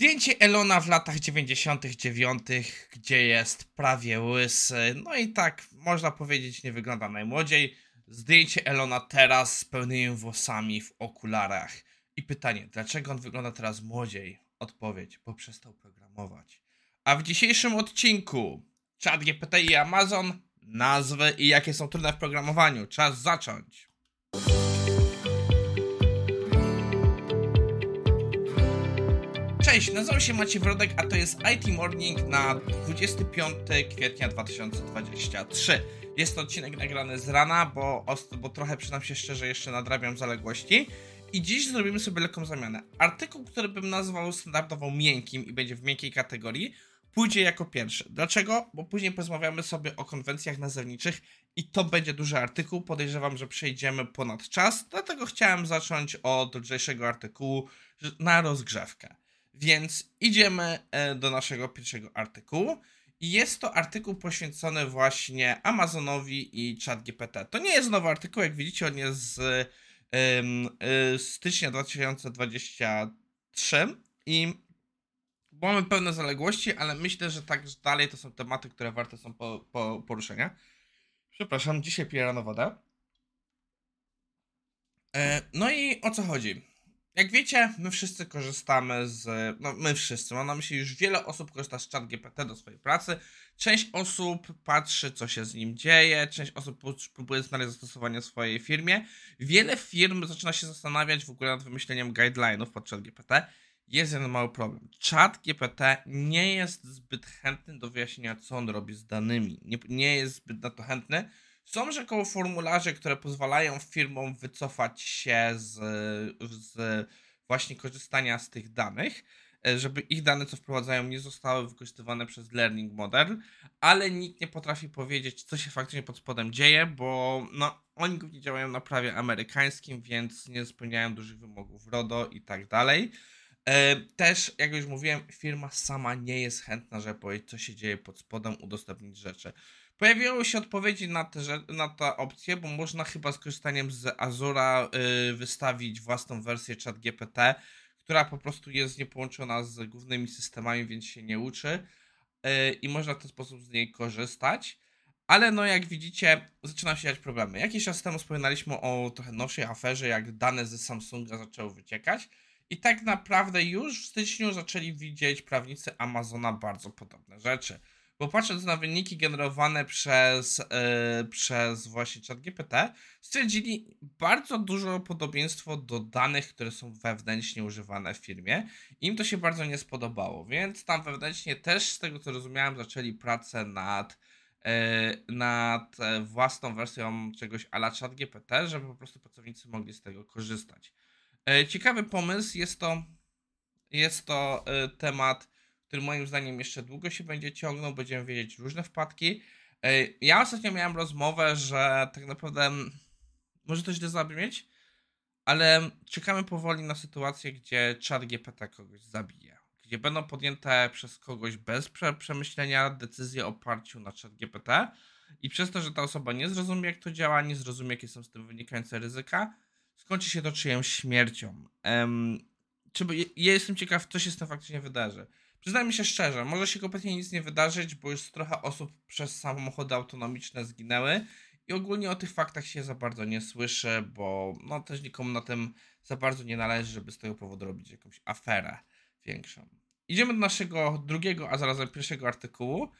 Zdjęcie Elona w latach 99, gdzie jest prawie łysy. No i tak, można powiedzieć, nie wygląda najmłodziej. Zdjęcie Elona teraz z pełnymi włosami w okularach. I pytanie, dlaczego on wygląda teraz młodziej? Odpowiedź, bo przestał programować. A w dzisiejszym odcinku ChatGPT i Amazon, nazwy i jakie są trudne w programowaniu. Czas zacząć. Cześć, nazywam się Maciej Wrodek, a to jest IT Morning na 25 kwietnia 2023. Jest to odcinek nagrany z rana, bo, bo trochę przynam się szczerze jeszcze nadrabiam zaległości. I dziś zrobimy sobie lekką zamianę. Artykuł, który bym nazwał standardowo miękkim i będzie w miękkiej kategorii, pójdzie jako pierwszy. Dlaczego? Bo później porozmawiamy sobie o konwencjach nazewniczych i to będzie duży artykuł. Podejrzewam, że przejdziemy ponad czas, dlatego chciałem zacząć od lżejszego artykułu na rozgrzewkę. Więc idziemy e, do naszego pierwszego artykułu. Jest to artykuł poświęcony właśnie Amazonowi i ChatGPT. To nie jest nowy artykuł, jak widzicie, on jest z y, stycznia 2023 i mamy pełne zaległości, ale myślę, że tak dalej to są tematy, które warte są po, po poruszenia. Przepraszam, dzisiaj piję rano wodę. E, no i o co chodzi? Jak wiecie, my wszyscy korzystamy z. No, my wszyscy, mam na myśli, już wiele osób korzysta z chat GPT do swojej pracy. Część osób patrzy, co się z nim dzieje, część osób próbuje znaleźć zastosowanie w swojej firmie. Wiele firm zaczyna się zastanawiać w ogóle nad wymyśleniem guideline'ów pod chat GPT. Jest jeden mały problem. Chat GPT nie jest zbyt chętny do wyjaśnienia, co on robi z danymi. Nie, nie jest zbyt na to chętny. Są rzekomo formularze, które pozwalają firmom wycofać się z, z właśnie korzystania z tych danych, e, żeby ich dane, co wprowadzają, nie zostały wykorzystywane przez learning model, ale nikt nie potrafi powiedzieć, co się faktycznie pod spodem dzieje, bo no, oni głównie działają na prawie amerykańskim, więc nie spełniają dużych wymogów RODO i tak dalej. E, też, jak już mówiłem, firma sama nie jest chętna, żeby powiedzieć, co się dzieje pod spodem, udostępnić rzeczy. Pojawiły się odpowiedzi na te, na te opcje, bo można chyba z korzystaniem z Azura yy, wystawić własną wersję ChatGPT, która po prostu jest niepołączona z głównymi systemami, więc się nie uczy yy, i można w ten sposób z niej korzystać. Ale no jak widzicie, zaczynają się dziać problemy. Jakiś czas temu wspominaliśmy o trochę nowszej aferze, jak dane ze Samsunga zaczęły wyciekać. I tak naprawdę już w styczniu zaczęli widzieć prawnicy Amazona bardzo podobne rzeczy. Bo patrząc na wyniki generowane przez, yy, przez właśnie ChatGPT, stwierdzili bardzo dużo podobieństwo do danych, które są wewnętrznie używane w firmie. Im to się bardzo nie spodobało, więc tam wewnętrznie też, z tego co rozumiałem, zaczęli pracę nad, yy, nad e, własną wersją czegoś ala ChatGPT, żeby po prostu pracownicy mogli z tego korzystać. Yy, ciekawy pomysł, jest to, jest to temat który moim zdaniem jeszcze długo się będzie ciągnął, będziemy wiedzieć różne wpadki. Ja ostatnio miałem rozmowę, że tak naprawdę może to źle zabrzmieć, ale czekamy powoli na sytuację, gdzie czat GPT kogoś zabije. Gdzie będą podjęte przez kogoś bez prze przemyślenia decyzje o oparciu na czat GPT i przez to, że ta osoba nie zrozumie, jak to działa, nie zrozumie, jakie są z tym wynikające ryzyka, skończy się to czyjąś śmiercią. Um, czy, ja jestem ciekaw, co się z tym faktycznie wydarzy. Przyznajmy się szczerze, może się kompletnie nic nie wydarzyć, bo już trochę osób przez samochody autonomiczne zginęły i ogólnie o tych faktach się za bardzo nie słyszy, bo no też nikomu na tym za bardzo nie należy, żeby z tego powodu robić jakąś aferę większą. Idziemy do naszego drugiego, a zarazem pierwszego artykułu,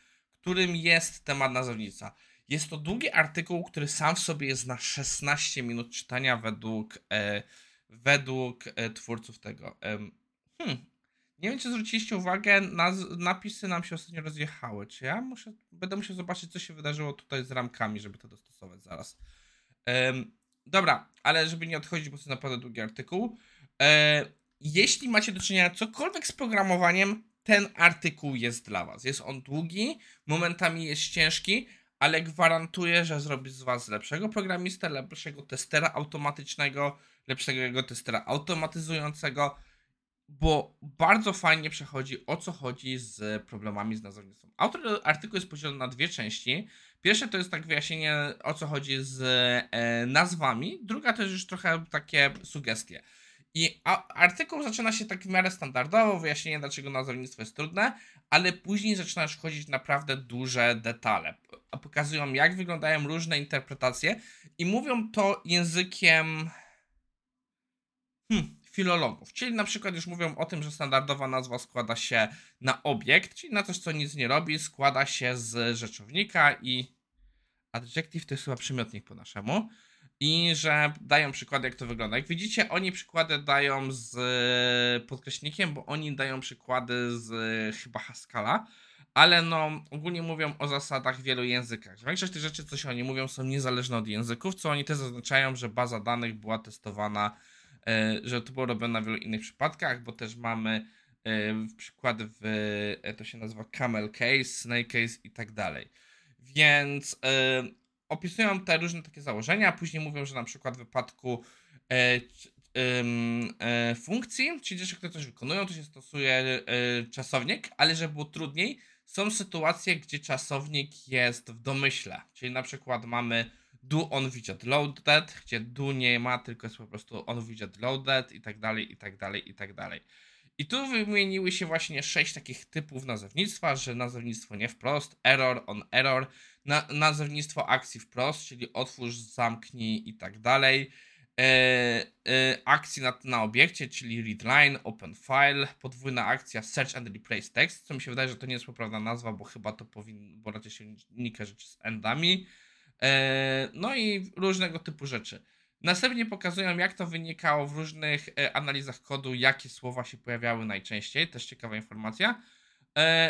którym jest temat nazewnica. Jest to długi artykuł, który sam w sobie jest na 16 minut czytania według, e, według e, twórców tego. Hmm, nie wiem, czy zwróciliście uwagę, naz- napisy nam się ostatnio rozjechały. Czy ja muszę, będę musiał zobaczyć, co się wydarzyło tutaj z ramkami, żeby to dostosować zaraz. Dobra, ale żeby nie odchodzić, bo to jest naprawdę długi artykuł. E, jeśli macie do czynienia cokolwiek z programowaniem, ten artykuł jest dla Was. Jest on długi, momentami jest ciężki, ale gwarantuję, że zrobi z Was lepszego programistę, lepszego testera automatycznego, lepszego testera automatyzującego bo bardzo fajnie przechodzi o co chodzi z problemami z nazewnictwem. Autor artykułu jest podzielony na dwie części. Pierwsze to jest tak wyjaśnienie o co chodzi z e, nazwami, druga to jest już trochę takie sugestie. I artykuł zaczyna się tak w miarę standardowo, wyjaśnienie dlaczego nazewnictwo jest trudne, ale później zaczyna już wchodzić naprawdę duże detale. Pokazują jak wyglądają różne interpretacje i mówią to językiem hmm, filologów. Czyli na przykład już mówią o tym, że standardowa nazwa składa się na obiekt, czyli na coś, co nic nie robi, składa się z rzeczownika i adjective to jest chyba przymiotnik po naszemu i że dają przykłady, jak to wygląda. Jak widzicie, oni przykłady dają z podkreślnikiem, bo oni dają przykłady z chyba Haskala, ale no ogólnie mówią o zasadach w wielu językach. Większość tych rzeczy, co się oni mówią, są niezależne od języków, co oni też zaznaczają, że baza danych była testowana, e, że to było robione na wielu innych przypadkach, bo też mamy przykłady w, to się nazywa camel case, snake case i tak dalej. Więc opisują te różne takie założenia, później mówią, że na przykład w wypadku e, e, funkcji, czyli rzeczy, które coś wykonują, to się stosuje e, czasownik, ale żeby było trudniej, są sytuacje, gdzie czasownik jest w domyśle, czyli na przykład mamy do on widget loaded, gdzie do nie ma, tylko jest po prostu on widget loaded i tak dalej, i tak dalej, i tak dalej. I tu wymieniły się właśnie sześć takich typów nazewnictwa, że nazewnictwo nie wprost, error, on error, na, nazewnictwo akcji wprost, czyli otwórz, zamknij i tak dalej. E, e, akcji na, na obiekcie, czyli readline, open file, podwójna akcja search and replace text, co mi się wydaje, że to nie jest poprawna nazwa, bo chyba to powinno, bo raczej się unika rzeczy z endami. E, no i różnego typu rzeczy. Następnie pokazują, jak to wynikało w różnych analizach kodu, jakie słowa się pojawiały najczęściej. Też ciekawa informacja.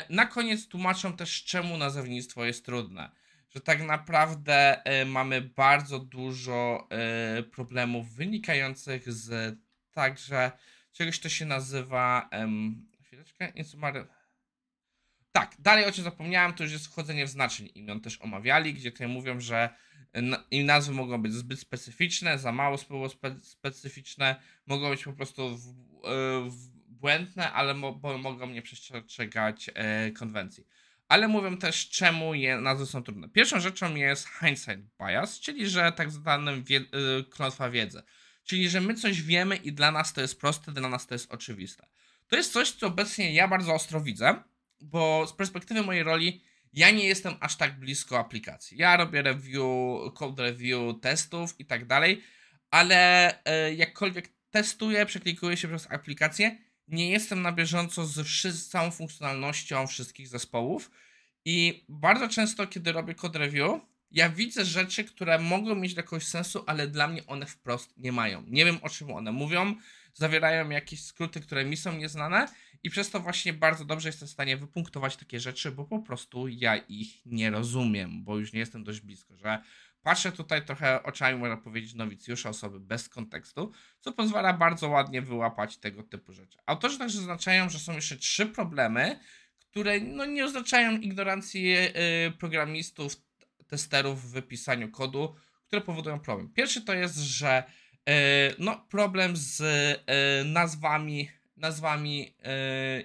Na koniec tłumaczą też, czemu nazewnictwo jest trudne. Że tak naprawdę e, mamy bardzo dużo problemów wynikających z także czegoś, to się nazywa. Um, chwileczkę, insumary. Tak, dalej o czym zapomniałem, to już jest wchodzenie w znaczeń imion też omawiali, gdzie tutaj mówią, że i nazwy mogą być zbyt specyficzne, za mało spe specyficzne, mogą być po prostu w, e, w błędne, ale mo mogą nie przestrzegać e, konwencji. Ale mówią też, czemu je, nazwy są trudne. Pierwszą rzeczą jest hindsight bias, czyli że tak zwanym wie, e, klątwa wiedzy. Czyli, że my coś wiemy i dla nas to jest proste, dla nas to jest oczywiste. To jest coś, co obecnie ja bardzo ostro widzę, bo z perspektywy mojej roli ja nie jestem aż tak blisko aplikacji. Ja robię review, code review testów i tak dalej, ale e, jakkolwiek testuję, przeklikuję się przez aplikację, nie jestem na bieżąco z całą funkcjonalnością wszystkich zespołów i bardzo często, kiedy robię code review, ja widzę rzeczy, które mogą mieć jakiegoś sensu, ale dla mnie one wprost nie mają. Nie wiem o czym one mówią, zawierają jakieś skróty, które mi są nieznane i przez to właśnie bardzo dobrze jestem w stanie wypunktować takie rzeczy, bo po prostu ja ich nie rozumiem, bo już nie jestem dość blisko, że patrzę tutaj trochę oczami, można powiedzieć, nowicjusza, osoby bez kontekstu, co pozwala bardzo ładnie wyłapać tego typu rzeczy. Autorzy także zaznaczają, że są jeszcze trzy problemy, które no, nie oznaczają ignorancji yy, programistów, testerów w wypisaniu kodu, które powodują problem. Pierwszy to jest, że yy, no, problem z yy, nazwami nazwami,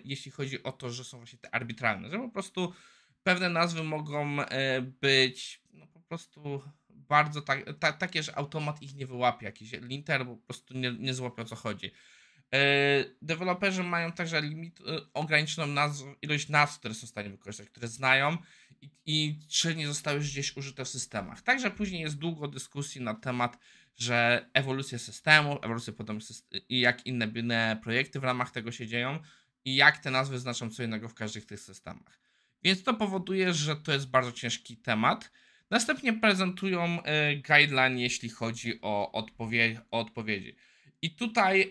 jeśli chodzi o to, że są właśnie te arbitralne, że po prostu pewne nazwy mogą być no, po prostu bardzo tak, ta, takie, że automat ich nie wyłapie, jakiś linter po prostu nie, nie złapie o co chodzi. E, deweloperzy mają także limit, ograniczoną nazw, ilość nazw, które są w stanie wykorzystać, które znają i, i czy nie zostały już gdzieś użyte w systemach. Także później jest długo dyskusji na temat że ewolucja systemu, ewolucja potem i jak inne, inne projekty w ramach tego się dzieją i jak te nazwy znaczą co innego w każdych tych systemach. Więc to powoduje, że to jest bardzo ciężki temat. Następnie prezentują y, guideline, jeśli chodzi o, odpowie o odpowiedzi. I tutaj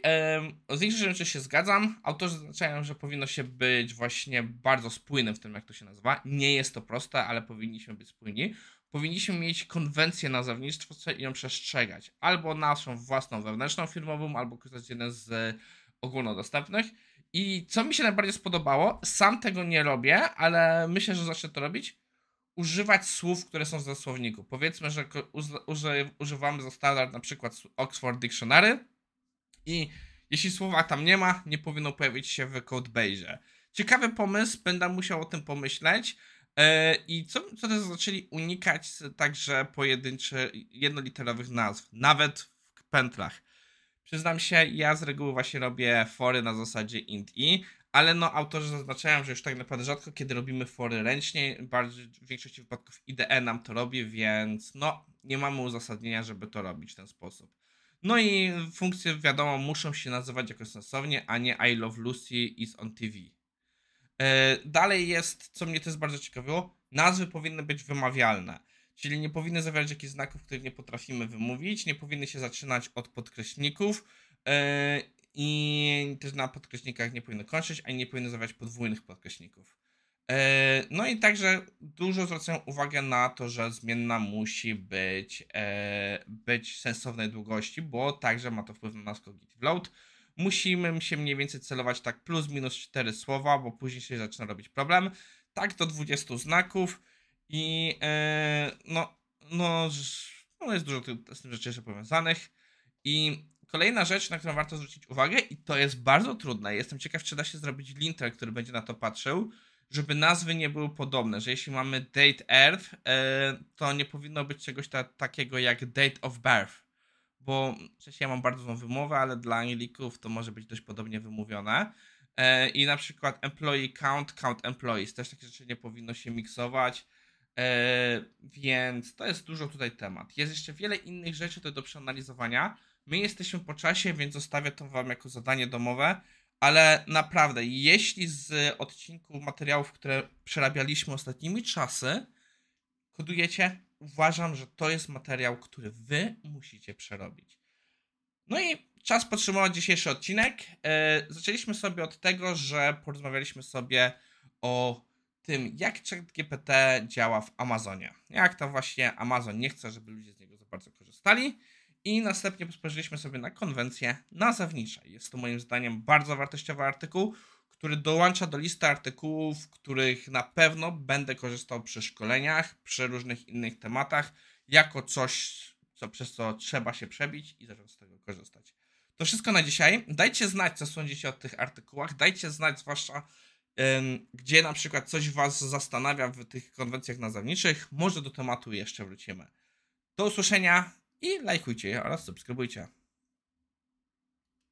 y, z większością rzeczy się zgadzam. Autorzy zaznaczają, że powinno się być właśnie bardzo spójnym w tym, jak to się nazywa. Nie jest to proste, ale powinniśmy być spójni powinniśmy mieć konwencję nazewnictwa i ją przestrzegać. Albo naszą własną wewnętrzną firmową, albo korzystać jeden z ogólnodostępnych. I co mi się najbardziej spodobało, sam tego nie robię, ale myślę, że zacznę to robić. Używać słów, które są w słowniku. Powiedzmy, że używamy za standard na przykład Oxford Dictionary i jeśli słowa tam nie ma, nie powinno pojawić się w codebase. Ciekawy pomysł, będę musiał o tym pomyśleć. E, I co, co też zaczęli unikać także pojedynczych, jednoliterowych nazw, nawet w pętlach. Przyznam się, ja z reguły właśnie robię fory na zasadzie int i, ale no autorzy zaznaczają, że już tak naprawdę rzadko kiedy robimy fory ręcznie, bardziej w większości wypadków IDE nam to robi, więc no nie mamy uzasadnienia, żeby to robić w ten sposób. No i funkcje wiadomo muszą się nazywać jakoś sensownie, a nie I Love Lucy is on TV. E, dalej jest, co mnie też bardzo ciekawiło, nazwy powinny być wymawialne. Czyli nie powinny zawierać jakichś znaków, których nie potrafimy wymówić, nie powinny się zaczynać od podkreśników yy, i też na podkreśnikach nie powinny kończyć, ani nie powinny zawierać podwójnych podkreśników. Yy, no i także dużo zwracają uwagę na to, że zmienna musi być, yy, być sensownej długości, bo także ma to wpływ na nasz cognitive load. Musimy się mniej więcej celować tak plus minus 4 słowa, bo później się zaczyna robić problem. Tak do 20 znaków. I e, no, no, no jest dużo z tym rzeczy jeszcze powiązanych. I kolejna rzecz, na którą warto zwrócić uwagę, i to jest bardzo trudne. Jestem ciekaw, czy da się zrobić linter, który będzie na to patrzył, żeby nazwy nie były podobne. Że jeśli mamy date earth, e, to nie powinno być czegoś ta, takiego jak date of birth. Bo przecież ja mam bardzo złą wymowę, ale dla Anglików to może być dość podobnie wymówione. E, I na przykład employee count, count employees. Też takie rzeczy nie powinno się miksować. E, więc to jest dużo tutaj temat. Jest jeszcze wiele innych rzeczy tutaj do przeanalizowania. My jesteśmy po czasie, więc zostawię to Wam jako zadanie domowe. Ale naprawdę, jeśli z odcinków materiałów, które przerabialiśmy ostatnimi czasy, kodujecie, uważam, że to jest materiał, który Wy musicie przerobić. No i czas podsumować dzisiejszy odcinek. E, zaczęliśmy sobie od tego, że porozmawialiśmy sobie o tym, jak ChatGPT działa w Amazonie. Jak to właśnie Amazon nie chce, żeby ludzie z niego za bardzo korzystali. I następnie spojrzeliśmy sobie na konwencję nazewnicze. Jest to moim zdaniem bardzo wartościowy artykuł, który dołącza do listy artykułów, których na pewno będę korzystał przy szkoleniach, przy różnych innych tematach, jako coś, co, przez co trzeba się przebić i zacząć z tego korzystać. To wszystko na dzisiaj. Dajcie znać, co sądzicie o tych artykułach. Dajcie znać, zwłaszcza gdzie na przykład coś Was zastanawia w tych konwencjach nazewniczych. Może do tematu jeszcze wrócimy. Do usłyszenia i lajkujcie oraz subskrybujcie.